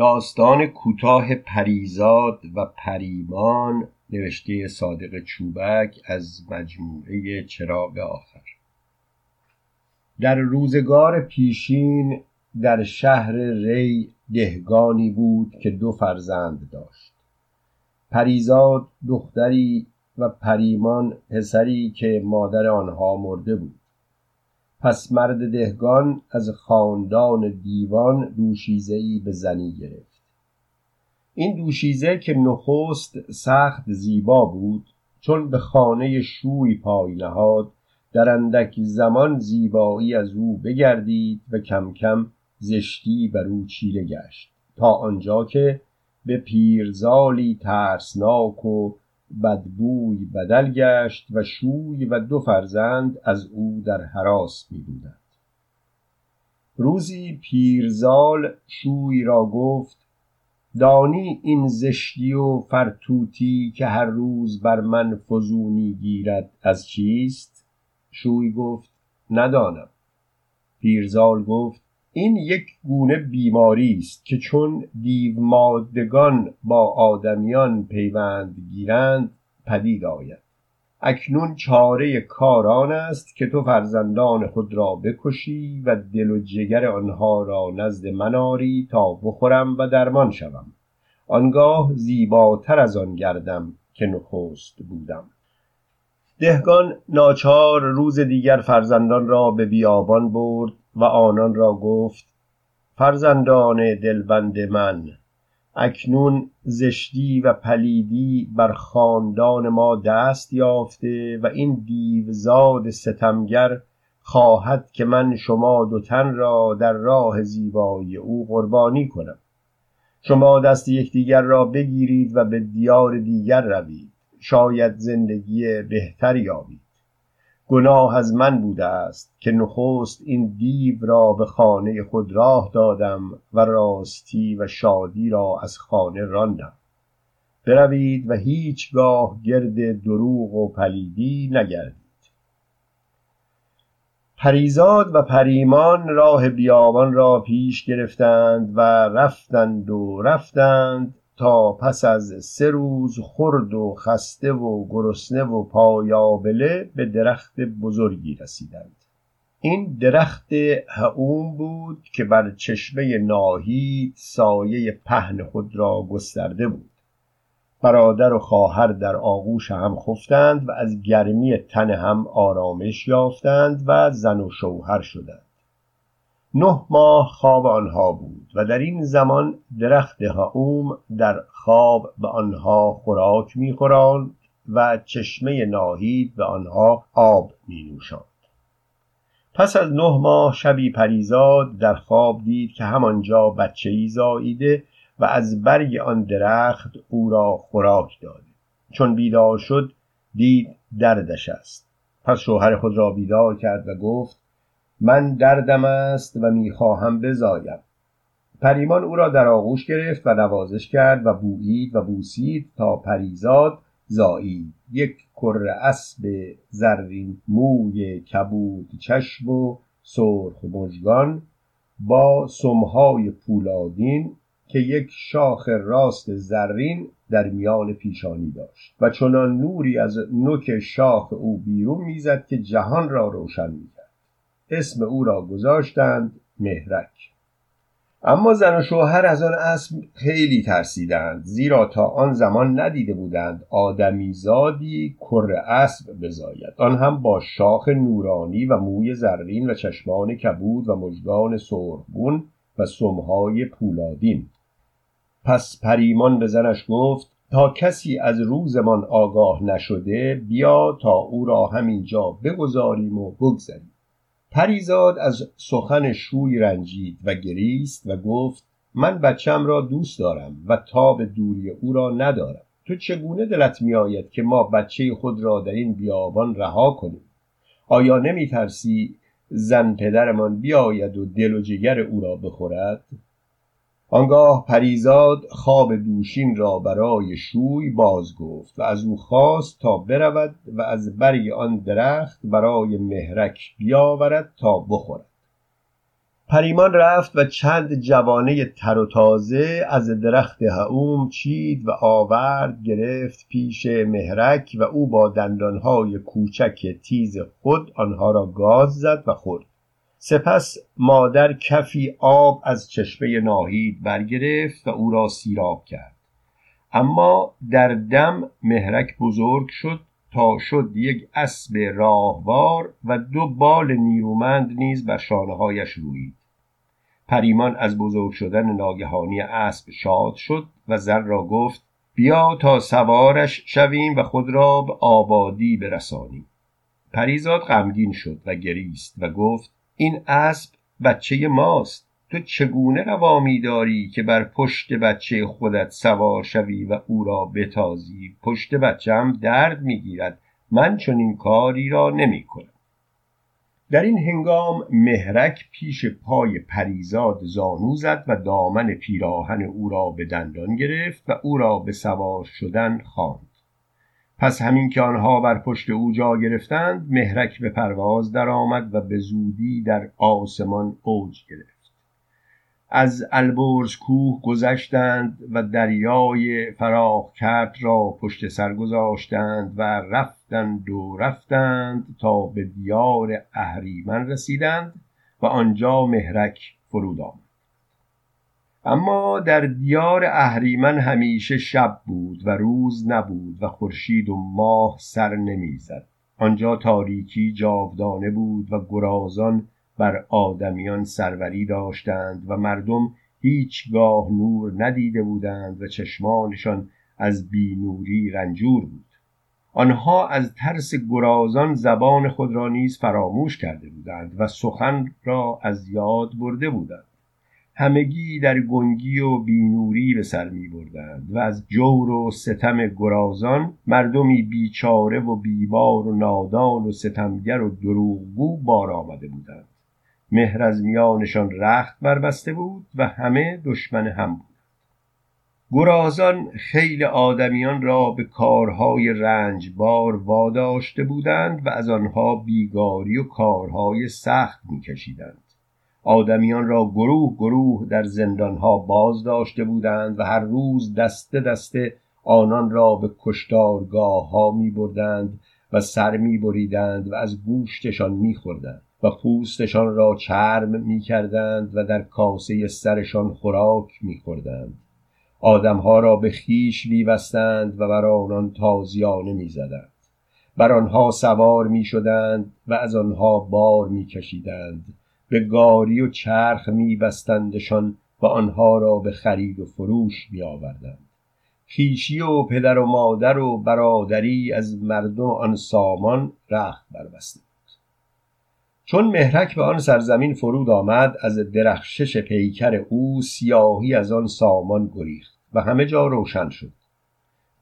داستان کوتاه پریزاد و پریمان نوشته صادق چوبک از مجموعه چراغ آخر. در روزگار پیشین در شهر ری دهگانی بود که دو فرزند داشت. پریزاد دختری و پریمان پسری که مادر آنها مرده بود. پس مرد دهگان از خاندان دیوان دوشیزه ای به زنی گرفت. این دوشیزه که نخست سخت زیبا بود چون به خانه شوی پای نهاد در اندک زمان زیبایی از او بگردید و کم کم زشتی بر او چیره گشت. تا آنجا که به پیرزالی ترسناک و بدبوی بدل گشت و شوی و دو فرزند از او در حراس می بودند روزی پیرزال شوی را گفت دانی این زشتی و فرتوتی که هر روز بر من فزونی گیرد از چیست؟ شوی گفت ندانم. پیرزال گفت این یک گونه بیماری است که چون دیو مادگان با آدمیان پیوند گیرند پدید آید. اکنون چاره کاران است که تو فرزندان خود را بکشی و دل و جگر آنها را نزد من آری تا بخورم و درمان شوم. آنگاه زیباتر از آن گردم که نخست بودم. دهگان ناچار روز دیگر فرزندان را به بیابان برد و آنان را گفت فرزندان دلبند من اکنون زشتی و پلیدی بر خاندان ما دست یافته و این دیوزاد ستمگر خواهد که من شما دو تن را در راه زیبایی او قربانی کنم. شما دست یکدیگر را بگیرید و به دیار دیگر روید. شاید زندگی بهتر یابید. گناه از من بوده است که نخست این دیو را به خانه خود راه دادم و راستی و شادی را از خانه راندم. بروید و هیچگاه گرد دروغ و پلیدی نگردید. پریزاد و پریمان راه بیابان را پیش گرفتند و رفتند و رفتند تا پس از سه روز خرد و خسته و گرسنه و پایابله به درخت بزرگی رسیدند. این درخت هعوم بود که بر چشمه ناهید سایه پهن خود را گسترده بود. برادر و خواهر در آغوش هم خفتند و از گرمی تن هم آرامش یافتند و زن و شوهر شدند. نه ماه خواب آنها بود و در این زمان درخت هاوم در خواب به آنها خوراک میخوراند و چشمه ناهید به آنها آب می نوشاند پس از نه ماه شبی پریزاد در خواب دید که همانجا بچه ای زاییده و از برگ آن درخت او را خوراک داده چون بیدار شد دید دردش است. پس شوهر خود را بیدار کرد و گفت من دردم است و می‌خواهم بزایم. پریمان او را در آغوش گرفت و نوازش کرد و بویید و بوسید تا پریزاد زایید. یک کره اسب زرین موی کبود چشم و سرخ مژگان با سمهای پولادین که یک شاخ راست زرین در میان پیشانی داشت و چنان نوری از نوک شاخ او بیرون می‌زد که جهان را روشن می‌کرد. اسم او را گذاشتند مهرک. اما زن و شوهر از آن اسب خیلی ترسیدند زیرا تا آن زمان ندیده بودند آدمیزادی کر اسب بزاید. آن هم با شاخ نورانی و موی زرین و چشمان کبود و مژگان سرخگون و سمهای پولادین. پس پریمان به زنش گفت تا کسی از روزمان آگاه نشده بیا تا او را همینجا بگذاریم و بگذریم. پریزاد از سخن شوی رنجید و گریست و گفت من بچم را دوست دارم و تاب دوری او را ندارم. تو چگونه دلت میآید که ما بچه خود را در این بیابان رها کنیم؟ آیا نمی ترسی زن پدرمان بیاید و دل و جگر او را بخورد؟ آنگاه پریزاد خواب دوشین را برای شوی باز گفت و از او خواست تا برود و از برگ آن درخت برای مهرک بیاورد تا بخورد. پریمان رفت و چند جوانه تر و تازه از درخت هعوم چید و آورد گرفت پیش مهرک و او با دندانهای کوچک تیز خود آنها را گاز زد و خورد. سپس مادر کفی آب از چشمه ناهید برگرفت و او را سیراب کرد. اما در دم مهرک بزرگ شد تا شد یک اسب راهوار و دو بال نیرومند نیز بر شانههایش رویید پریمان از بزرگ شدن ناگهانی اسب شاد شد و زر را گفت بیا تا سوارش شویم و خود را به آبادی برسانیم. پریزاد غمگین شد و گریست و گفت این اسب بچه ماست. تو چگونه روا داری که بر پشت بچه خودت سوار شوی و او را بتازی؟ پشت بچم درد می‌گیرد. من چون این کاری را نمی کنم در این هنگام مهرک پیش پای پریزاد زانو زد و دامن پیراهن او را به دندان گرفت و او را به سوار شدن خواند. پس همین که آنها بر پشت او جا گرفتند مهرک به پرواز درآمد و به زودی در آسمان اوج گرفت. از البرز کوه گذشتند و دریای فراخ کرد را پشت سر گذاشتند و رفتند و رفتند تا به دیار اهریمن رسیدند و آنجا مهرک فرود آمد. اما در دیار اهریمن همیشه شب بود و روز نبود و خورشید و ماه سر نمی‌زد. آنجا تاریکی جاودانه بود و گرازان بر آدمیان سروری داشتند و مردم هیچگاه نور ندیده بودند و چشمانشان از بینوری رنجور بود. آنها از ترس گرازان زبان خود را نیز فراموش کرده بودند و سخن را از یاد برده بودند. همگی در گنگی و بینوری به سر می بردند و از جور و ستم گرازان مردمی بیچاره و بیبار و نادان و ستمگر و دروغگو بار آمده بودند. مهر از میانشان رخت بربسته بود و همه دشمن هم بود گرازان خیل آدمیان را به کارهای رنجبار واداشته بودند و از آنها بیگاری و کارهای سخت میکشیدند. آدمیان را گروه گروه در زندانها باز داشته بودند و هر روز دسته دسته آنان را به کشتارگاه ها می بردند و سر می بریدند و از گوشتشان می خوردند و پوستشان را چرم می کردند و در کاسه سرشان خوراک می خوردند آدمها را به خیش می و بر آنان تازیانه می زدند بر آنها سوار می شدند و از آنها بار می کشیدند به گاری و چرخ می بستندشان و آنها را به خرید و فروش می آوردند خیشی و پدر و مادر و برادری از مردم آن سامان رخت بربسته چون مهرک به آن سرزمین فرود آمد از درخشش پیکر او سیاهی از آن سامان گریخت و همه جا روشن شد.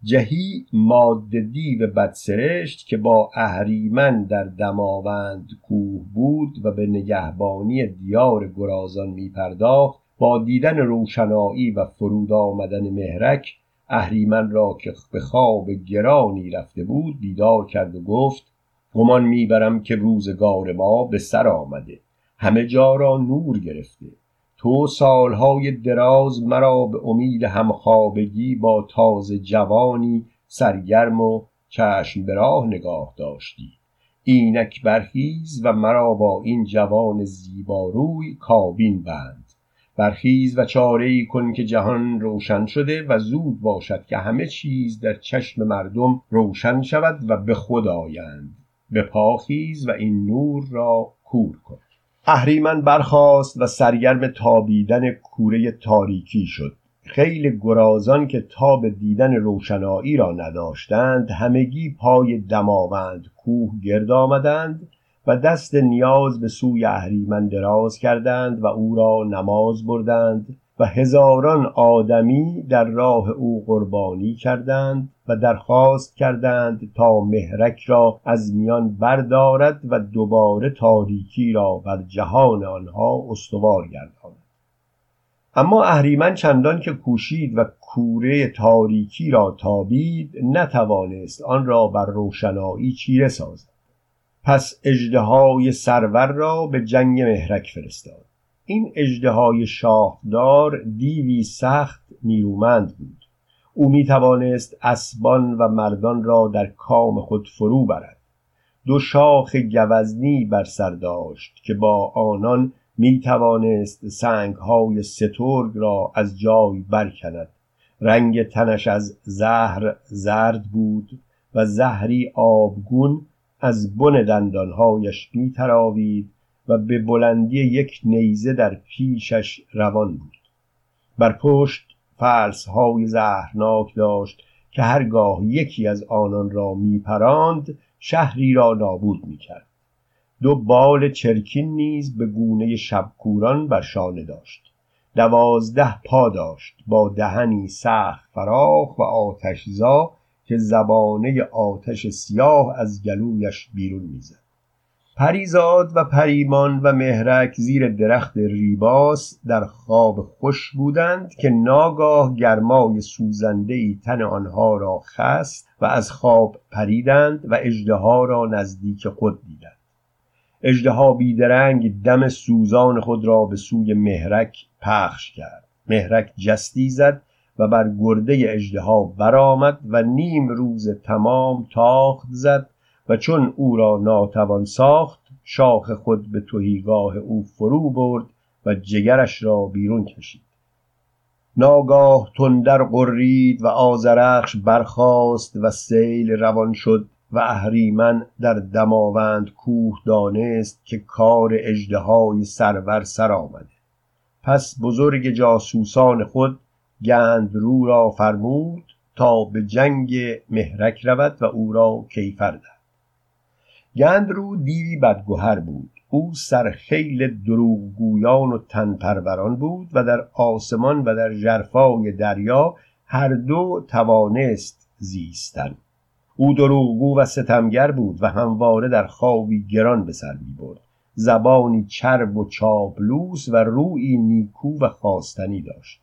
جهی ماده دیو بدسرشت که با اهریمن در دماوند کوه بود و به نگهبانی دیار گرازان می پرداخت با دیدن روشنایی و فرود آمدن مهرک اهریمن را که به خواب گرانی رفته بود بیدار کرد و گفت گمان می‌برم که روزگار ما به سر آمده همه جا را نور گرفته. تو سالهای دراز مرا به امید همخوابگی با تازه جوانی سرگرم و چشم به راه نگاه داشتی. اینک برخیز و مرا با این جوان زیباروی کابین بند. برخیز و چاره ای کن که جهان روشن شده و زود باشد که همه چیز در چشم مردم روشن شود و به خود آیند. به پاخیز و این نور را کور کن. اهریمن برخاست و سرگرم تابیدن کوره تاریکی شد. خیل گرازان که تاب دیدن روشنایی را نداشتند همگی پای دماوند کوه گرد آمدند و دست نیاز به سوی اهریمن دراز کردند و او را نماز بردند و هزاران آدمی در راه او قربانی کردند و درخواست کردند تا مهرک را از میان بردارد و دوباره تاریکی را بر جهان آنها استوار گرداند. اما اهریمن چندان که کوشید و کوره تاریکی را تابید نتوانست آن را بر روشنایی چیره سازد. پس اژدهای سرور را به جنگ مهرک فرستاد. این اژدهای شاهدار دیوی سخت نیرومند بود. او می توانست اسبان و مردان را در کام خود فرو برد. دو شاخ گوزنی بر سر داشت که با آنان می توانست سنگ های سترگ را از جای برکند. رنگ تنش از زهر زرد بود و زهری آبگون از بن دندانهایش می تراوید و به بلندی یک نیزه در پیشش روان بود. بر پشت فرس های زهرناک داشت که هرگاه یکی از آنان را میپراند شهری را نابود می‌کرد. دو بال چرکین نیز به گونه شبکوران بر شانه داشت. دوازده پا داشت با دهنی سخت فراخ و آتشزا که زبانه آتش سیاه از گلویش بیرون می‌زد. پریزاد و پریمان و مهرک زیر درخت ریباس در خواب خوش بودند که ناگاه گرمای سوزنده ای تن آنها را خست و از خواب پریدند و اژدها را نزدیک خود دیدند. اژدها بیدرنگ دم سوزان خود را به سوی مهرک پخش کرد. مهرک جستی زد و بر گرده اژدها برآمد و نیم روز تمام تاخت زد و چون او را ناتوان ساخت شاخ خود به توهیگاه او فرو برد و جگرش را بیرون کشید. ناگاه تندر قرید و آزرخش برخاست و سیل روان شد و اهریمن در دماوند کوه دانست که کار اژدهای سرور سر آمده. پس بزرگ جاسوسان خود گندرو را فرمود تا به جنگ مهرک رود و او را کیفر دهد. گندرو دیوی بدگوهر بود. او سرخیل دروغگویان و تنپروران بود و در آسمان و در ژرفای دریا هر دو توانست زیستن. او دروغگو و ستمگر بود و همواره در خوابی گران به سر می برد زبانی چرب و چاپلوس و روی نیکو و خواستنی داشت.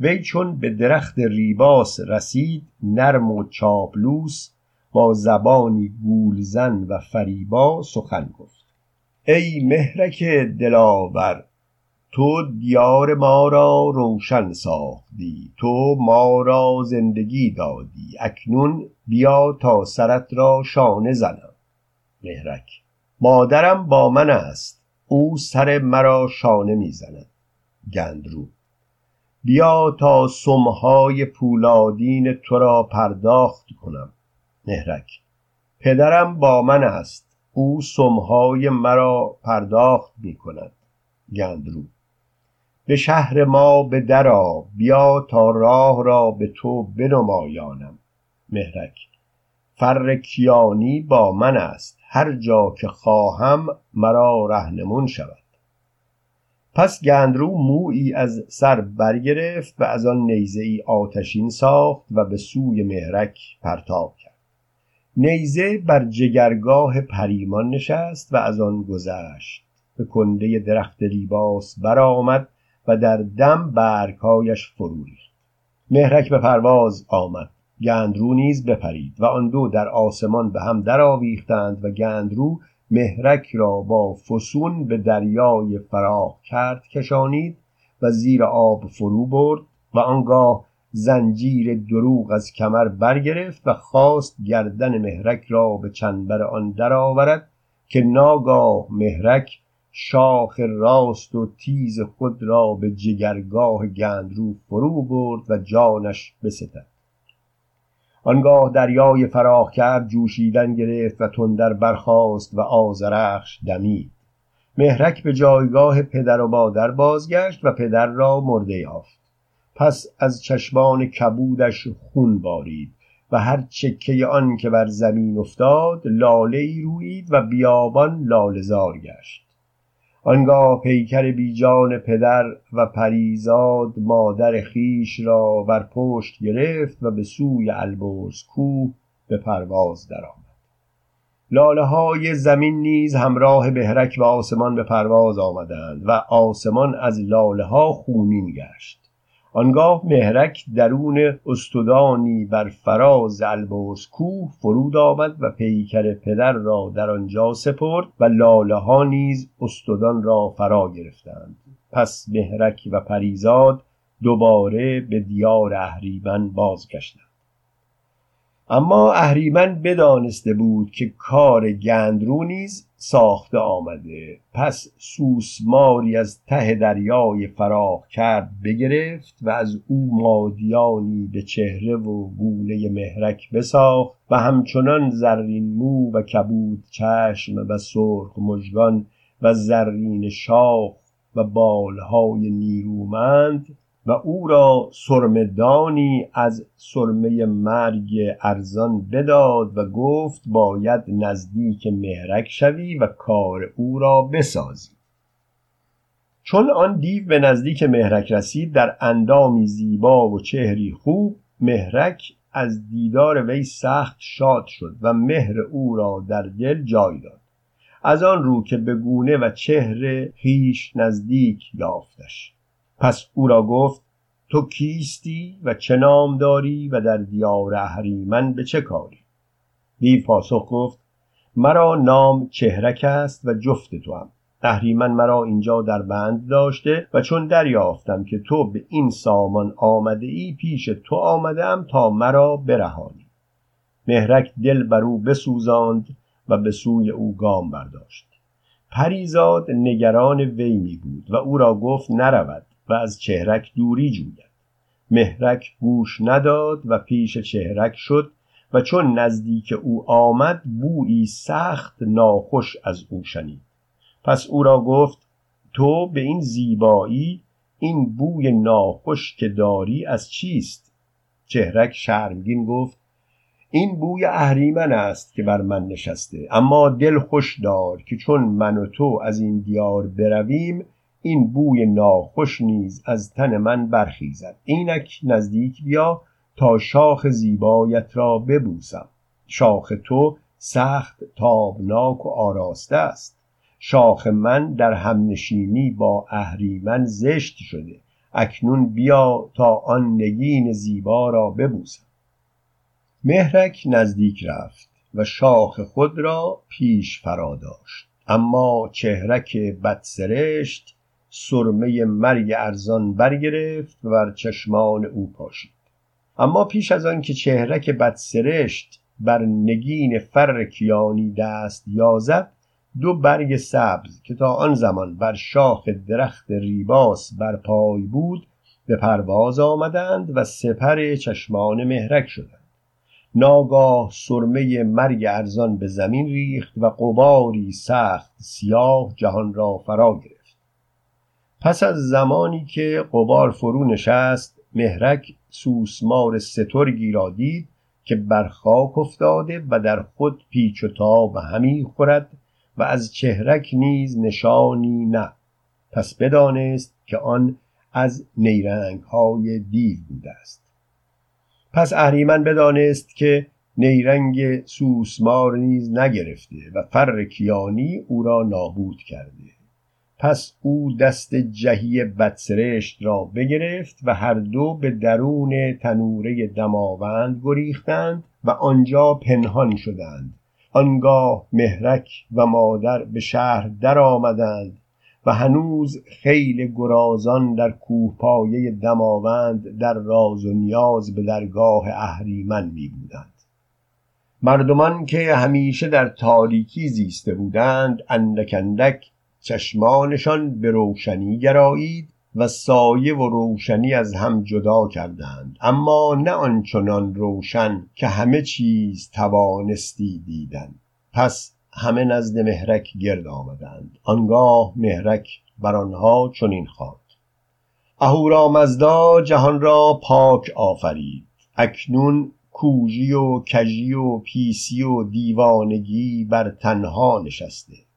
وی چون به درخت ریباس رسید نرم و چاپلوس با زبانی گولزن و فریبا سخن گفت. ای مهرک دلاور تو دیار ما را روشن ساختی تو ما را زندگی دادی. اکنون بیا تا سرت را شانه زنم. مهرک مادرم با من است او سر مرا شانه می‌زند گندرو بیا تا سمهای پولادین تو را پرداخت کنم. مهرک. پدرم با من است. او سمهای مرا پرداخت می کند. گندرو. به شهر ما به درا بیا تا راه را به تو بنمایانم. مهرک. فر کیانی با من است. هر جا که خواهم مرا رهنمون شود. پس گندرو مویی از سر برگرفت و از آن نیزه ای آتشین ساخت و به سوی مهرک پرتاب کرد. نیزه بر جگرگاه پریمان نشست و از آن گذشت. به کنده درخت لیباس برآمد و در دم برگهایش فرو مهرک به پرواز آمد. گندرو نیز بپرید و آن دو در آسمان به هم درآویختند و گندرو مهرک را با فسون به دریای فراخ کرد کشانید و زیر آب فرو برد و آنگاه زنجیر دروغ از کمر برگرفت و خواست گردن مهرک را به چنبر آن درآورد که ناگاه مهرک شاخ راست و تیز خود را به جگرگاه گندرو فرو برد و جانش بستد. آنگاه دریای فراخ کرد جوشیدن گرفت و تندر برخاست و آزرخش دمید. مهرک به جایگاه پدر و مادر بازگشت و پدر را مرده یافت. پس از چشمان کبودش خون بارید و هر چکه آن که بر زمین افتاد لاله ای روید و بیابان لالزار گشت. آنگاه پیکر بیجان پدر و پریزاد مادر خیش را بر پشت گرفت و به سوی البرز کوه به پرواز درآمد. لاله های زمین نیز همراه بهرک و آسمان به پرواز آمدند و آسمان از لاله ها خونین گشت. آنگاه مهرک درون استودانی بر فراز البرز کوه فرود آمد و پیکر پدر را در آنجا سپرد و لاله ها نیز استودان را فرا گرفتند. پس مهرک و پریزاد دوباره به دیار اهریمن بازگشتند. اما اهریمن بدانسته بود که کار گندرو نیز ساخته آمده. پس سوسماری از ته دریای فراخ کرد بگرفت و از او مادیانی به چهره و گونه مهرک بساخت و همچنان زرین مو و کبود چشم و سرخ مژگان و زرین شاخ و بالهای نیرومند و او را سرمدانی از سرمه مرگ ارزان بداد و گفت باید نزدیک مهرک شوی و کار او را بسازی. چون آن دیو به نزدیک مهرک رسید در اندامی زیبا و چهری خوب مهرک از دیدار وی سخت شاد شد و مهر او را در دل جای داد. از آن رو که به گونه و چهره خیش نزدیک یافتش. پس او را گفت تو کیستی و چه نام داری و در دیار اهریمن به چه کاری؟ دیو پاسخ گفت مرا نام چهرک است و جفت تو هم اهریمن مرا اینجا در بند داشته و چون دریافتم که تو به این سامان آمده ای پیش تو آمدم تا مرا برهانی. مهرک دل بر او بسوزاند و به سوی او گام برداشت. پریزاد نگران وی می بود و او را گفت نرود. و از چهرک دوری جوید. مهرک گوش نداد و پیش چهرک شد و چون نزدیک او آمد بویی سخت ناخوش از او شنید. پس او را گفت تو به این زیبایی این بوی ناخوش که داری از چیست؟ چهرک شرمگین گفت این بوی اهریمن است که بر من نشسته اما دل خوش دار که چون من و تو از این دیار برویم این بوی ناخوش نیز از تن من برخیزد. اینک نزدیک بیا تا شاخ زیبایت را ببوسم. شاخ تو سخت تابناک و آراسته است. شاخ من در همنشینی با اهریمن زشت شده. اکنون بیا تا آن نگین زیبا را ببوسم. مهرک نزدیک رفت و شاخ خود را پیش فرا داشت. اما چهرک بدسرشت سرمه مرگ ارزان برگرفت و بر چشمان او پاشید. اما پیش از آن که چهرک بدسرشت بر نگین فر کیانی دست یازد دو برگ سبز که تا آن زمان بر شاخ درخت ریباس بر پای بود به پرواز آمدند و سپر چشمان مهرک شدند. ناگاه سرمه مرگ ارزان به زمین ریخت و قباری سخت سیاه جهان را فرا گرفت. پس از زمانی که قبار فرو نشست مهرک سوسمار سترگی را دید که بر خاک افتاده و در خود پیچ و تاب همی خورد و از چهرک نیز نشانی نه. پس بدانست که آن از نیرنگ های دیو بوده است. پس اهریمن بدانست که نیرنگ سوسمار نیز نگرفته و فر کیانی او را نابود کرده. پس او دست جهی بدسرشت را بگرفت و هر دو به درون تنوره دماوند گریختند و آنجا پنهان شدند. آنگاه مهرک و مادر به شهر در آمدند و هنوز خیل گرازان در کوهپایه دماوند در راز و نیاز به درگاه اهریمن می بودند مردمان که همیشه در تاریکی زیسته بودند اندک اندک چشمانشان به روشنی گرایید و سایه و روشنی از هم جدا کردند. اما نه آنچنان روشن که همه چیز توانستی دیدن. پس همه نزد مهرک گرد آمدند. آنگاه مهرک بر آنها چنین خواند. اهورامزدا جهان را پاک آفرید. اکنون کوژی و کژی و پیسی و دیوانگی بر تنها نشسته.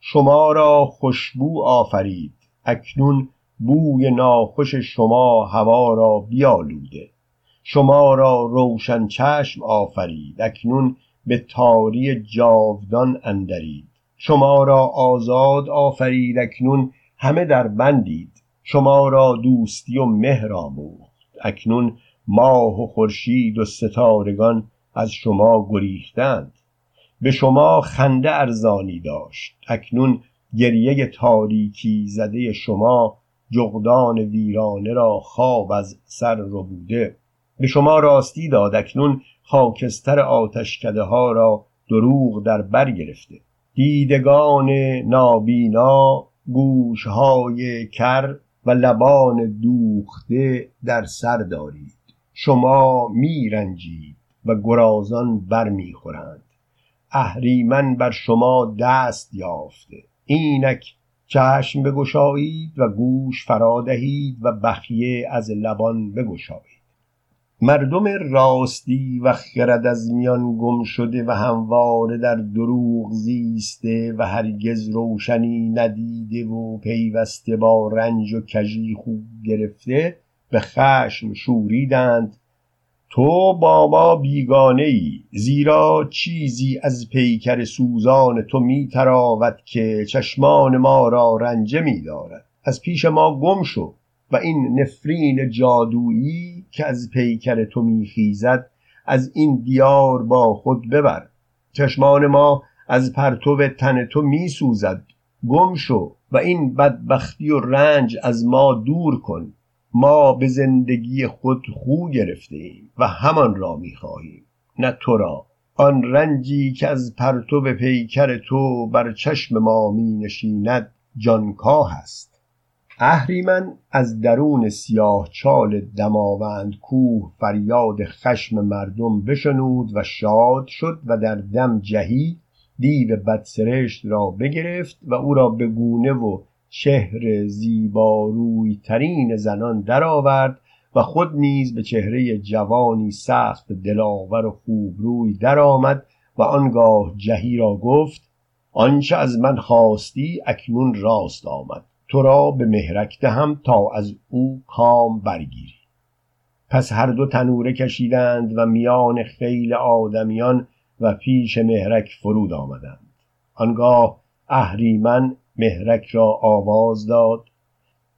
شما را خوشبو آفرید. اکنون بوی ناخوش شما هوا را بیالوده شما را روشن چشم آفرید. اکنون به تاری جاودان اندرید. شما را آزاد آفرید. اکنون همه در بندید. شما را دوستی و مهر آموخت. اکنون ماه و خورشید و ستارگان از شما گریختند. به شما خنده ارزانی داشت. اکنون گریه تاریکی زده شما جغدان ویرانه را خواب از سر ربوده به شما راستی داد اکنون خاکستر آتشکده ها را دروغ در بر گرفته. دیدگان نابینا گوشهای کر و لبان دوخته در سر دارید. شما میرنجید و گرازان بر می‌خورند اهریمن بر شما دست یافته. اینک چشم بگشایید و گوش فرا دهید و بخیه از لبان بگشایید. مردم راستی و خرد از میان گم شده و همواره در دروغ زیسته و هرگز روشنی ندیده و پیوسته با رنج و کژی خوب گرفته به خشم شوریدند تو با ما بیگانه ای زیرا چیزی از پیکر سوزان تو می که چشمان ما را رنجه می دارد از پیش ما گم شو و این نفرین جادویی که از پیکر تو میخیزد از این دیار با خود ببر. چشمان ما از پرتو تن تو میسوزد. گم شو و این بدبختی و رنج از ما دور کن. ما به زندگی خود خو گرفته و همان را می‌خواهیم نه تو را. آن رنجی که از پرتو پیکر تو بر چشم ما می نشیند جانکاه است. اهریمن از درون سیاه چال دماوند کوه فریاد خشم مردم بشنود و شاد شد و در دم جهی دیو بدسرشت را بگرفت و او را به گونه و چهر زیباروی ترین زنان درآورد و خود نیز به چهره جوانی سخت دلاور و خوبروی درآمد و آنگاه جهی را گفت آنچه از من خواستی اکنون راست آمد. تو را به مهرک دهم تا از او کام برگیری. پس هر دو تنوره کشیدند و میان خیل آدمیان و پیش مهرک فرود آمدند. آنگاه اهریمن مهرک را آواز داد.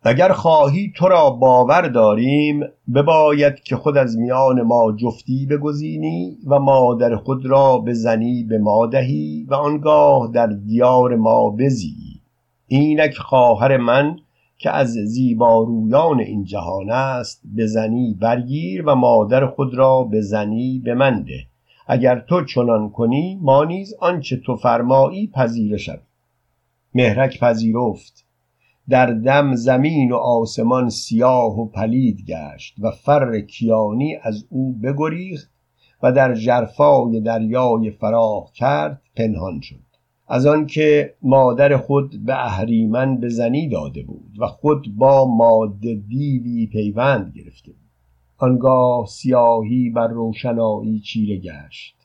اگر خواهی تو را باور داریم بباید که خود از میان ما جفتی بگزینی و مادر خود را بزنی به ما دهی و آنگاه در دیار ما بزی. اینک خواهر من که از زیبارویان این جهان است بزنی برگیر و مادر خود را بزنی به من ده. اگر تو چنان کنی ما نیز آنچه تو فرمایی پذیره شد مهرک پذیرفت. در دم زمین و آسمان سیاه و پلید گشت و فر کیانی از او بگریخت و در جرفای دریای فراخ کرد پنهان شد. از آنکه مادر خود به اهریمن به زنی داده بود و خود با ماده دیوی پیوند گرفته بود. آنگاه سیاهی بر روشنایی چیره گشت.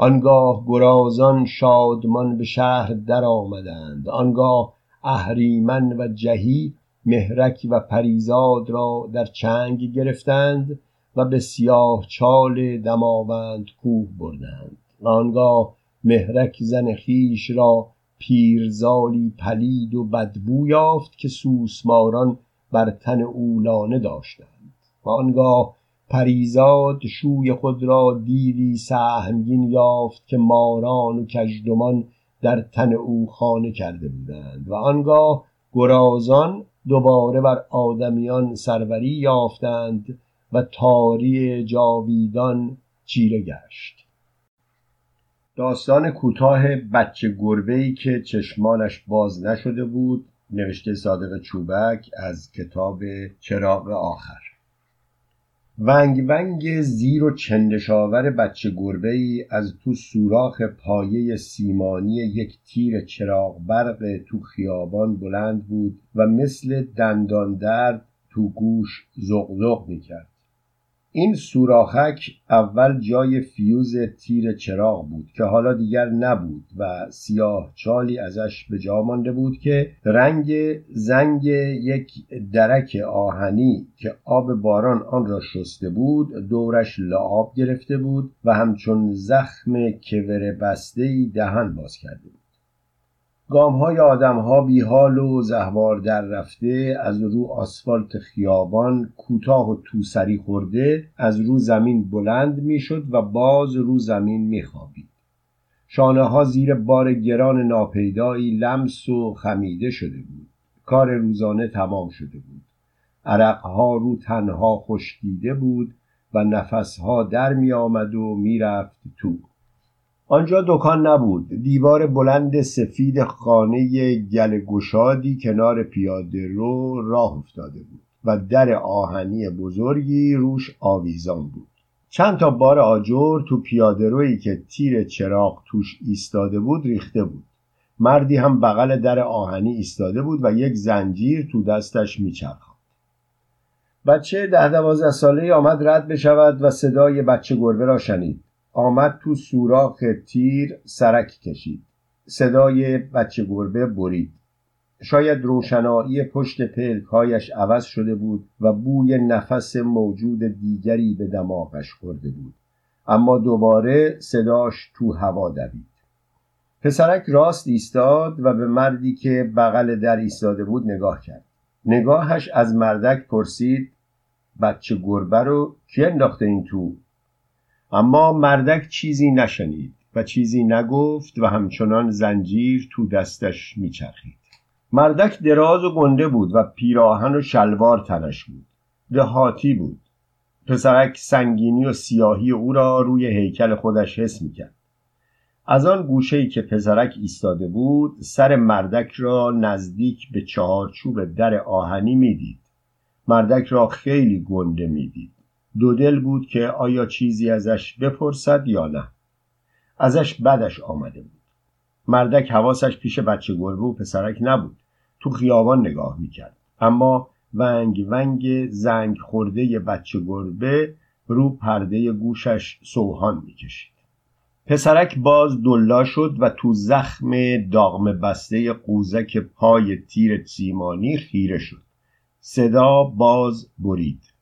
آنگاه گرازان شادمان به شهر در آمدند. آنگاه اهریمن و جهی مهرک و پریزاد را در چنگ گرفتند و به سیاه چال دماوند کوه بردند. و آنگاه مهرک زن خیش را پیرزالی پلید و بدبو یافت که سوسماران بر تن او لانه داشتند. و آنگاه پریزاد شوی خود را دیوی سهمگین یافت که ماران و کژدمان در تن او خانه کرده بودند و آنگاه گرازان دوباره بر آدمیان سروری یافتند و تاری جاویدان چیره گشت. داستان کوتاه بچه گربه‌ای که چشمانش باز نشده بود نوشته صادق چوبک از کتاب چراغ آخر. ونگ ونگ زیر و چندشاور بچه گربه ای از تو سوراخ پایه سیمانی یک تیر چراغ برق تو خیابان بلند بود و مثل دندان درد تو گوش زغزغ می‌کرد. این سوراخک اول جای فیوز تیر چراغ بود که حالا دیگر نبود و سیاه چالی ازش به جا مانده بود که رنگ زنگ یک درک آهنی که آب باران آن را شسته بود دورش لعاب گرفته بود و همچون زخم کور بسته دهن باز کرده بود. گام های آدم ها بی حال و زهوار در رفته از رو آسفالت خیابان کوتاه و توسری خورده از رو زمین بلند می‌شد و باز رو زمین میخوابید. شانه ها زیر بار گران ناپیدایی لمس و خمیده شده بود. کار روزانه تمام شده بود. عرقها رو تنها خشکیده بود و نفسها در می آمد و می رفت تو. آنجا دکان نبود. دیوار بلند سفید خانه گل گشادی کنار پیاده رو راه افتاده بود و در آهنی بزرگی روش آویزان بود. چند تا بار آجر تو پیاده روی که تیر چراغ توش ایستاده بود ریخته بود. مردی هم بغل در آهنی ایستاده بود و یک زنجیر تو دستش میچرخاند. بچه ده دوازده ساله آمد رد بشود و صدای بچه گربه را شنید. آمد تو سوراخ تیر سرک کشید. صدای بچه گربه برید. شاید روشنایی پشت پلکهایش عوض شده بود و بوی نفس موجود دیگری به دماغش خورده بود. اما دوباره صداش تو هوا دوید. پسرک راست ایستاد و به مردی که بغل در ایستاده بود نگاه کرد. نگاهش از مردک پرسید بچه گربه رو کی انداخته این تو؟ اما مردک چیزی نشنید و چیزی نگفت و همچنان زنجیر تو دستش میچرخید. مردک دراز و گنده بود و پیراهن و شلوار تنش بود. دهاتی بود. پسرک سنگینی و سیاهی او را روی هیکل خودش حس می‌کرد. از آن گوشه‌ای که پسرک ایستاده بود سر مردک را نزدیک به چهارچوب در آهنی می‌دید. مردک را خیلی گنده می‌دید. دو دل بود که آیا چیزی ازش بپرسد یا نه. ازش بدش آمده بود. مردک حواسش پیش بچه گربه و پسرک نبود. تو خیابان نگاه می‌کرد. اما ونگ ونگ زنگ خورده بچه گربه رو پرده گوشش سوهان می‌کشید. پسرک باز دلا شد و تو زخم داغم بسته قوزک پای تیر سیمانی خیره شد. صدا باز برید.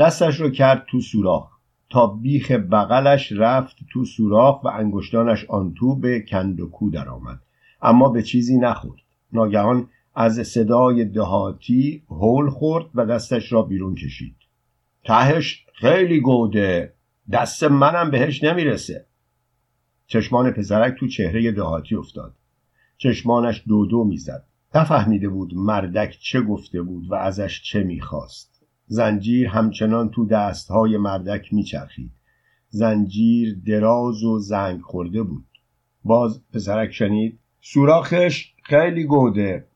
دستش رو کرد تو سوراخ. تا بیخ بغلش رفت تو سوراخ و انگشتانش آن تو به کندوکو درآمد. اما به چیزی نخورد. ناگهان از صدای دهاتی هول خورد و دستش را بیرون کشید. تهش خیلی گوده. دست منم بهش نمی‌رسه. چشمان پسرک تو چهره دهاتی افتاد. چشمانش دو دو می‌زد. نفهمیده بود مردک چه گفته بود و ازش چه می‌خواست. زنجیر همچنان تو دستهای مردک میچرخید. زنجیر دراز و زنگ خورده بود. باز پسرک شنید سوراخش خیلی گوده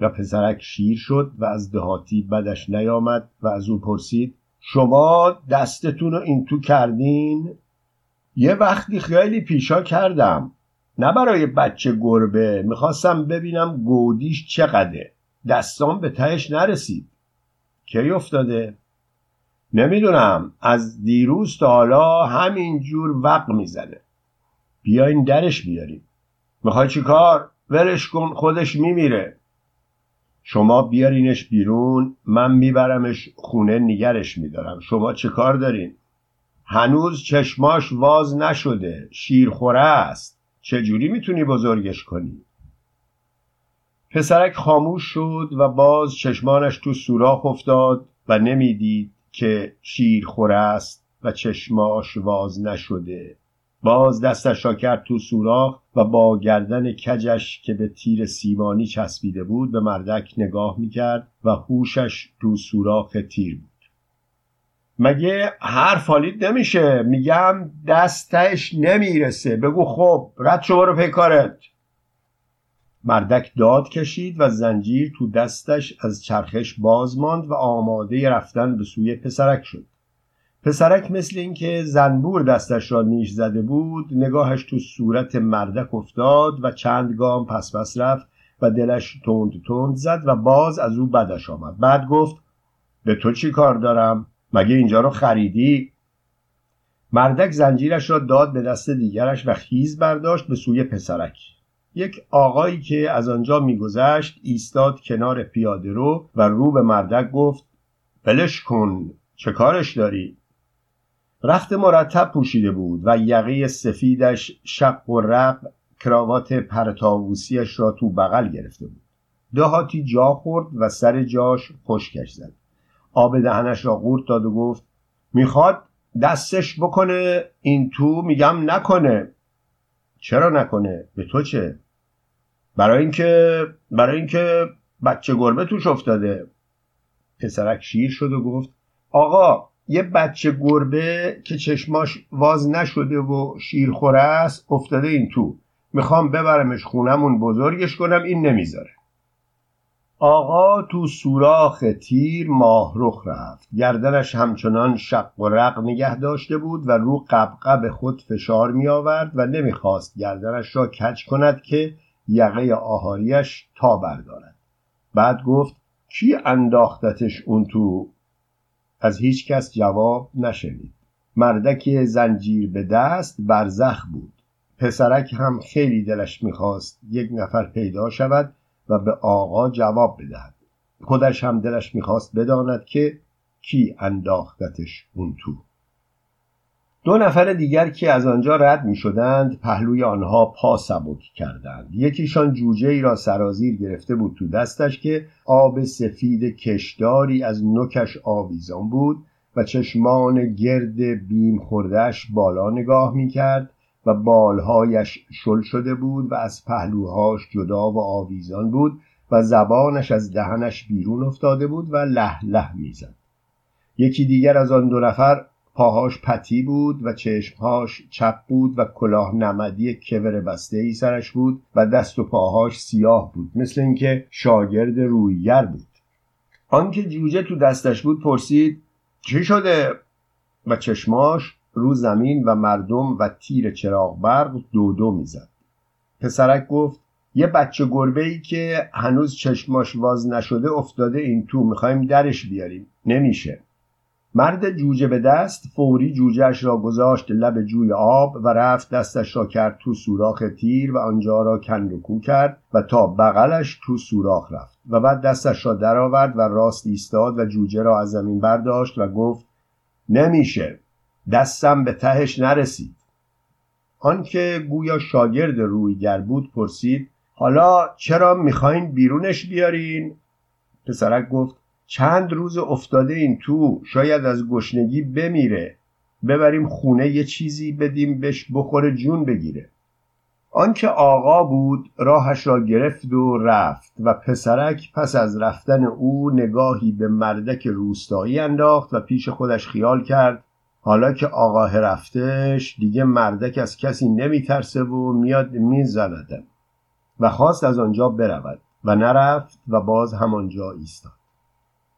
و پسرک شیر شد و از دهاتی بدش نیامد و از او پرسید شما دستتون رو این تو کردین؟ یه وقتی خیلی پیشا کردم. نه برای بچه گربه می‌خواستم ببینم گودیش چقدره. دستان به تهش نرسید. کی افتاده؟ نمی‌دونم. از دیروز تا حالا همینجور وق می‌زنه. بیاین درش بیاریم. می‌خوای چی کار؟ ولش کن خودش میمیره. شما بیارینش بیرون من میبرمش خونه نگرش میدارم. شما چه کار دارین؟ هنوز چشماش واز نشده شیرخوره است. چجوری می‌تونی بزرگش کنی؟ پسرک خاموش شد و باز چشمانش تو سوراخ افتاد و نمی‌دید که شیرخوره است و چشماش واز نشده. باز دستش را کرد تو سوراخ و با گردن کجش که به تیر سیمانی چسبیده بود به مردک نگاه می‌کرد و هوشش تو سوراخ تیر بود. مگه حرف حالید نمیشه؟ میگم دستش نمی‌رسه. بگو خب رد شو برو پیکارت مردک داد کشید و زنجیر تو دستش از چرخش باز ماند و آماده رفتن به سوی پسرک شد. پسرک مثل اینکه زنبور دستش را نیش زده بود نگاهش تو صورت مردک افتاد و چند گام پس پس رفت و دلش تند تند زد و باز از او بدش آمد. بعد گفت به تو چی کار دارم؟ مگه اینجا رو خریدی؟ مردک زنجیرش را داد به دست دیگرش و خیز برداشت به سوی پسرک. یک آقایی که از آنجا میگذشت ایستاد کنار پیاده رو و رو به مردک گفت بلش کن چه کارش داری؟ رخت مرتب پوشیده بود و یقه سفیدش شق و رق کراوات پرتاووسیش را تو بغل گرفته بود. دهاتی جا خورد و سر جاش خشکش زد. آب دهنش را قورت داد و گفت می‌خواد دستش بکنه این تو میگم نکنه. چرا نکنه؟ به تو چه؟ برای اینکه برای اینکه بچه گربه توش افتاده. پسرک شیر شد و گفت آقا یه بچه گربه که چشماش واز نشده و شیرخوره است افتاده این تو. می‌خوام ببرمش خونمون بزرگش کنم این نمی‌ذاره. آقا تو سوراخ تیر ماهرخ رفت. گردنش همچنان شق و رق نگه داشته بود و رو قبقب خود فشار می آورد و نمی‌خواست گردنش را کج کند که یقه آهاریش تا بردارد. بعد گفت کی انداختتش اون تو؟ از هیچ کس جواب نشنید. مردک زنجیر به دست برزخ بود. پسرک هم خیلی دلش می‌خواست یک نفر پیدا شود و به آقا جواب بدهد. خودش هم دلش می‌خواست بداند که کی انداختتش اون تو. دو نفر دیگر که از آنجا رد می شدند پهلوی آنها پا سبک کردند. یکیشان جوجه ای را سرازیر گرفته بود تو دستش که آب سفید کشداری از نوکش آویزان بود و چشمان گرد بیم خوردهش بالا نگاه می کرد و بالهایش شل شده بود و از پهلوهاش جدا و آویزان بود و زبانش از دهنش بیرون افتاده بود و له له می‌زد. یکی دیگر از آن دو نفر پاهاش پتی بود و چشمهاش چپ بود و کلاه نمدی کور بسته ای سرش بود و دست و پاهاش سیاه بود مثل اینکه شاگرد رویگر بود. آنکه جوجه تو دستش بود پرسید چی شده؟ و چشماش رو زمین و مردم و تیر چراغ برق دو دو می‌زد. پسرک گفت یه بچه گربه ای که هنوز چشماش واز نشده افتاده این تو می‌خوایم درش بیاریم. نمیشه. مرد جوجه به دست فوری جوجهش را گذاشت لب جوی آب و رفت دستش را کرد تو سوراخ تیر و آنجا را کند و کو کرد و تا بغلش تو سوراخ رفت و بعد دستش را درآورد و راست ایستاد و جوجه را از زمین برداشت و گفت نمیشه. دستم به تهش نرسید. آنکه گویا شاگرد رویگر بود پرسید حالا چرا می‌خواین بیرونش بیارین؟ پسرک گفت چند روز افتاده این تو شاید از گشنگی بمیره. ببریم خونه یه چیزی بدیم بهش بخوره جون بگیره. آنکه آقا بود راهش را گرفت و رفت و پسرک پس از رفتن او نگاهی به مردک روستایی انداخت و پیش خودش خیال کرد. حالا که آقا رفتش دیگه مردک از کسی نمیترسه و میاد میزندم و خواست از آنجا برود و نرفت و باز همانجا ایستاد.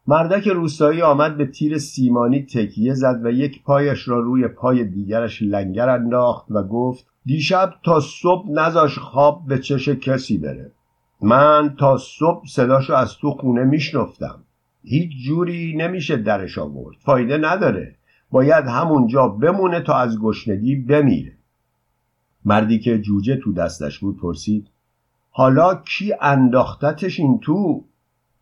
مردک روستایی آمد به تیر سیمانی تکیه زد و یک پایش را روی پای دیگرش لنگر انداخت و گفت دیشب تا صبح نزاش خواب به چش کسی بره. من تا صبح صداشو از تو خونه میشنفتم. هیچ جوری نمیشه درش آورد. فایده نداره. باید همونجا بمونه تا از گشنگی بمیره. مردی که جوجه تو دستش بود پرسید حالا کی انداختتش این تو؟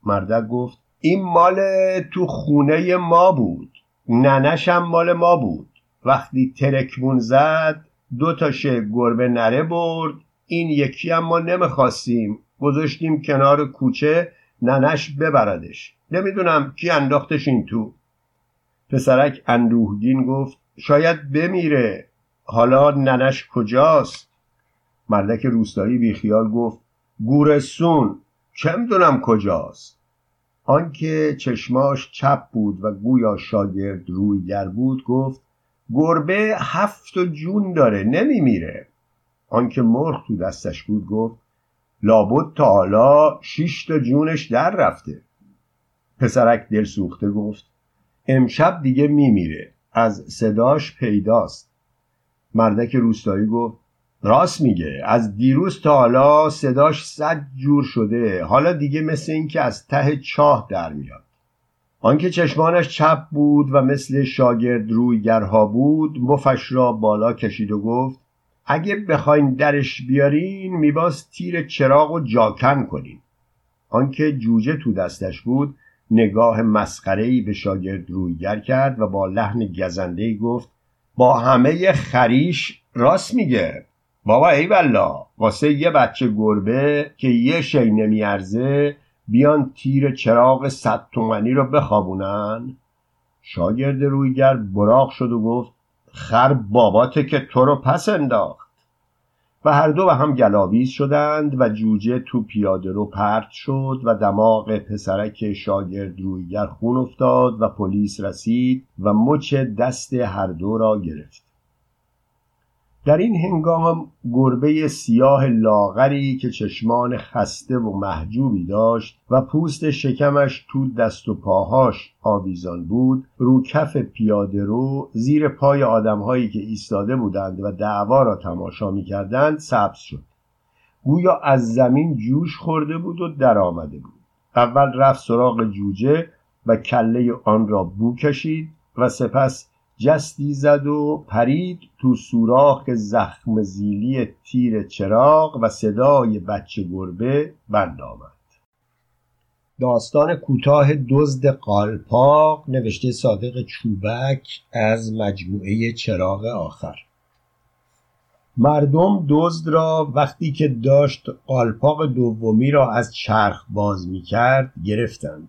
مردک گفت این مال تو خونه ما بود. ننشم مال ما بود. وقتی ترکمون زد دو تا گربه نره برد. این یکی هم ما نمی‌خواستیم. گذاشتیم کنار کوچه ننش ببردش. نمی‌دونم کی انداختش این تو. پسرک اندوهگین گفت شاید بمیره. حالا ننش کجاست؟ مردک روستایی بیخیال گفت گورستون. چه می‌دونم کجاست؟ آنکه چشماش چپ بود و گویا شاگرد رویگر بود گفت گربه هفت و جون داره نمیمیره. آنکه مرغ تو دستش بود گفت لابد تا حالا شش تا جونش در رفته. پسرک دل سوخته گفت امشب دیگه میمیره از صداش پیداست. مردک روستایی گفت راست میگه. از دیروز تا حالا صداش صد جور شده. حالا دیگه مثل اینکه از ته چاه در میاد. آنکه چشمانش چپ بود و مثل شاگرد رویگرها بود مفش را بالا کشید و گفت اگه بخواین درش بیارین میباز تیر چراغ و جاکن کنین. آنکه جوجه تو دستش بود نگاه مسخره‌ای به شاگرد رویگر کرد و با لحن گزنده گفت با همه خریش راست میگه. بابا ای والله واسه یه بچه گربه که یه شی نمیارزه بیان تیر چراغ صد تومنی رو بخوابونن. شاگرد رویگر براق شد و گفت خر باباته که تو رو پس انداخت. و هر دو به هم گلاویز شدند و جوجه تو پیاده رو پرت شد و دماغ پسرک شاگرد رویگر خون افتاد و پلیس رسید و مچ دست هر دو را گرفت. در این هنگام گربه سیاه لاغری که چشمان خسته و محجوبی داشت و پوست شکمش تو دست و پاهاش آویزان بود رو کف پیاده رو زیر پای آدمهایی که ایستاده بودند و دعوا را تماشا می کردند سبز شد. گویا از زمین جوش خورده بود و درآمده بود. اول رفت سراغ جوجه و کله آن را بو کشید و سپس جستی زد و پرید تو سوراخ زخم زیلی تیر چراغ و صدای بچه گربه بند آمد داستان کوتاه دزد قالپاق نوشته صادق چوبک از مجموعه چراغ آخر. مردم دزد را وقتی که داشت قالپاق دومی را از چرخ باز می کرد گرفتند.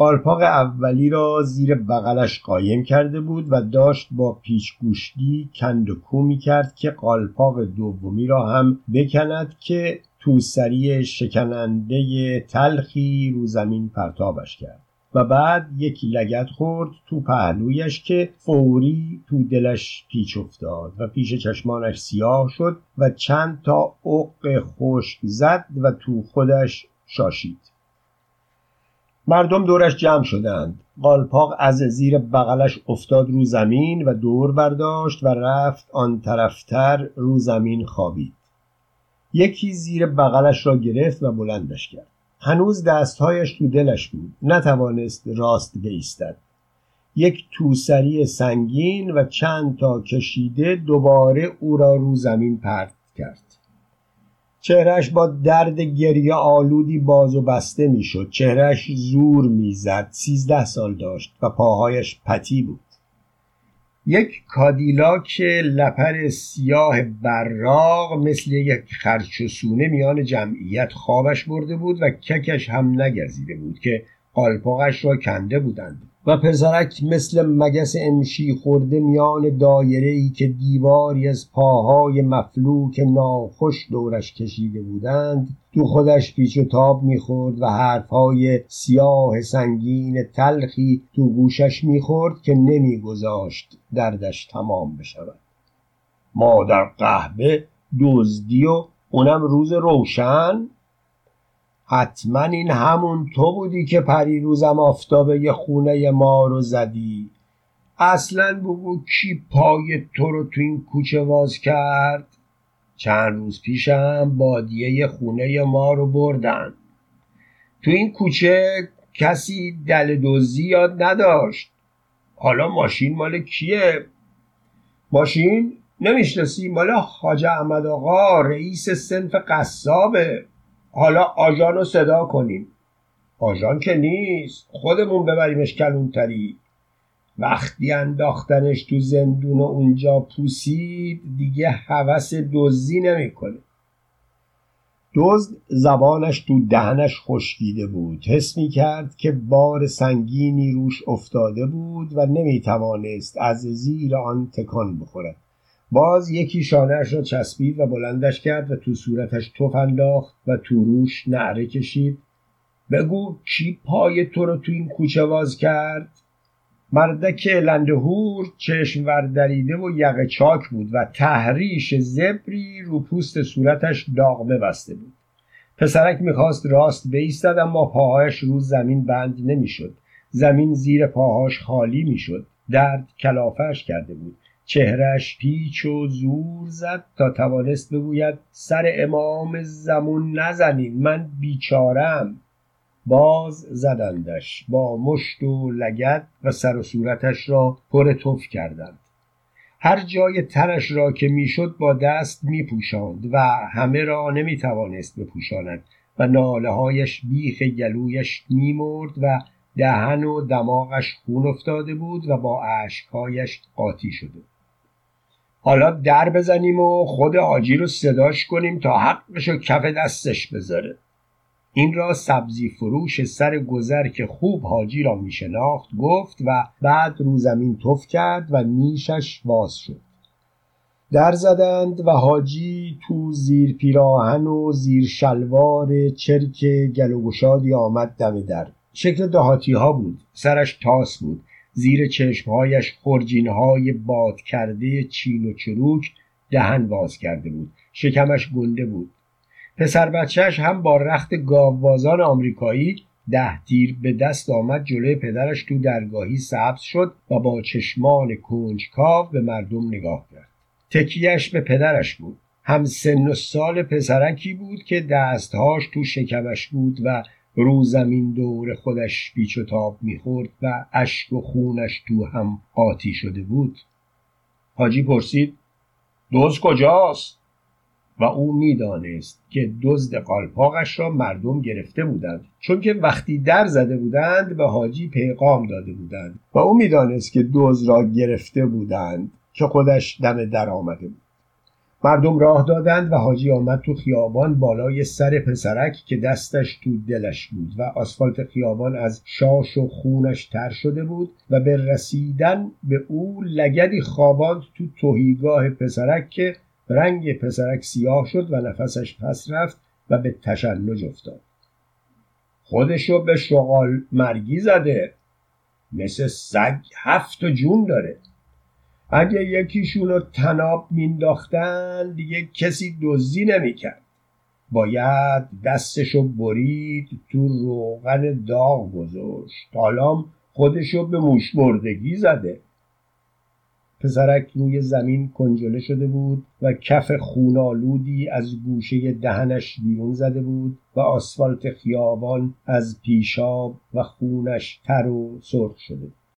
قالپاق اولی را زیر بغلش قایم کرده بود و داشت با پیچ گوشتی کند و کو می کرد که قالپاق دومی را هم بکند که توسری شکننده تلخی رو زمین پرتابش کرد. و بعد یک لگت خورد تو پهلویش که فوری تو دلش پیچ افتاد و پیش چشمانش سیاه شد و چند تا عق خشک زد و تو خودش شاشید. مردم دورش جمع شدند. قالپاق از زیر بغلش افتاد رو زمین و دور برداشت و رفت آن طرفتر رو زمین خوابید. یکی زیر بغلش را گرفت و بلندش کرد. هنوز دستهایش تو دلش بود. نتوانست راست بایستد یک توسری سنگین و چند تا کشیده دوباره او را رو زمین پرت کرد. چهرش با درد گریه آلودی باز و بسته می‌شد. چهرش زور می‌زد. سیزده سال داشت و پاهایش پتی بود. یک کادیلاک لپر سیاه براغ مثل یک خرچسونه میان جمعیت خوابش برده بود و ککش هم نگزیده بود که قالپاقش را کنده بودند. و پسرک مثل مگس امشی خورده میان دایره ای که دیواری از پاهای مفلوک ناخوش دورش کشیده بودند تو خودش پیچ و تاب می‌خورد و حرفهای سیاه سنگین تلخی تو گوشش می‌خورد که نمیگذاشت دردش تمام بشود. ما در قهبه دزدی و اونم روز روشن حتما این همون تو بودی که پریروزم آفتابه یه خونه ما رو زدی. اصلا بگو کی پای تو رو تو این کوچه واز کرد؟ چند روز پیشم بادیه خونه ما رو بردن. تو این کوچه کسی دل دوزی یاد نداشت. حالا ماشین مال کیه؟ ماشین نمی‌شناسی؟ مال حاج احمد آقا رئیس سنف قصابه. حالا آژان رو صدا کنیم. آژان که نیست. خودمون ببریمش کلونتری. وقتی انداختنش تو زندون و اونجا پوسید دیگه هوس دزدی نمی‌کنه. دزد زبانش تو دهنش خشکیده بود. حس می کرد که بار سنگینی روش افتاده بود و نمی توانست از زیر آن تکان بخورد. باز یکی شانهاش را چسبید و بلندش کرد و تو صورتش تف انداخت و تو روش نعره کشید. بگو کی پای تو رو تو این کوچه واز کرد؟ مردک لندهور چشم وردریده و یقه چاک بود و تحریش زبری رو پوست صورتش داغمه بسته بود. پسرک می‌خواست راست بیستد اما پاهایش رو زمین بند نمی‌شد. زمین زیر پاهاش خالی می‌شد. درد کلافش کرده بود. چهرش پیچ و زور زد تا توانست بگوید سر امام زمون نزنین من بیچارم. باز زدندش با مشت و لگت و سر و صورتش را پر تف کردند. هر جای تنش را که می‌شد با دست میپوشاند و همه را نمی‌توانست بپوشاند و ناله هایش بیخ گلویش میمرد و دهن و دماغش خون افتاده بود و با اشکهایش قاطی شده حالا در بزنیم و خود آجی رو صداش کنیم تا حقش رو کف دستش بذاره. این را سبزی فروش سر گذر که خوب حاجی را می شناخت گفت و بعد رو زمین تف کرد و نیشش باز شد. در زدند و حاجی تو زیر پیراهن و زیر شلوار چرک گلوگشادی آمد دم در. شکل دهاتی ها بود سرش تاس بود. زیر چشمهایش خرجینهای باد کرده چین و چروک دهن باز کرده بود. شکمش گنده بود. پسر بچهش هم با رخت گاوبازان آمریکایی ده تیر به دست آمد جلوی پدرش تو درگاهی سبز شد و با چشمان کنجکاو به مردم نگاه کرد. تکیش به پدرش بود. هم سن و سال پسرکی بود که دستهاش تو شکمش بود و رو زمین دور خودش پیچ و تاب می‌خورد و اشک و خونش تو هم قاطی شده بود. حاجی پرسید دوز کجاست؟ و او می‌دانست که دزد قالپاقش را مردم گرفته بودند چون که وقتی در زده بودند به حاجی پیغام داده بودند. و او می‌دانست که دوز را گرفته بودند که خودش دم در آمده بود. مردم راه دادند و حاجی آمد تو خیابان بالای سر پسرک که دستش تو دلش بود و آسفالت خیابان از شاش و خونش تر شده بود و به رسیدن به او لگدی خواباند تو توهیگاه پسرک که رنگ پسرک سیاه شد و نفسش پس رفت و به تشنج افتاد. خودشو به شغال مرگی زده. مثل سگ هفت جون داره. اگه یکیشون رو تناب مینداختن دیگه کسی دزدی نمی‌کرد. باید دستشو برید تو روغن داغ گذاشت. حالا خودشو به موش مردگی زده. پسرک روی زمین کنجله شده بود و کف خونالودی از گوشه دهنش بیرون زده بود و آسفالت خیابان از پیشاب و خونش تر و سرخ شده بود.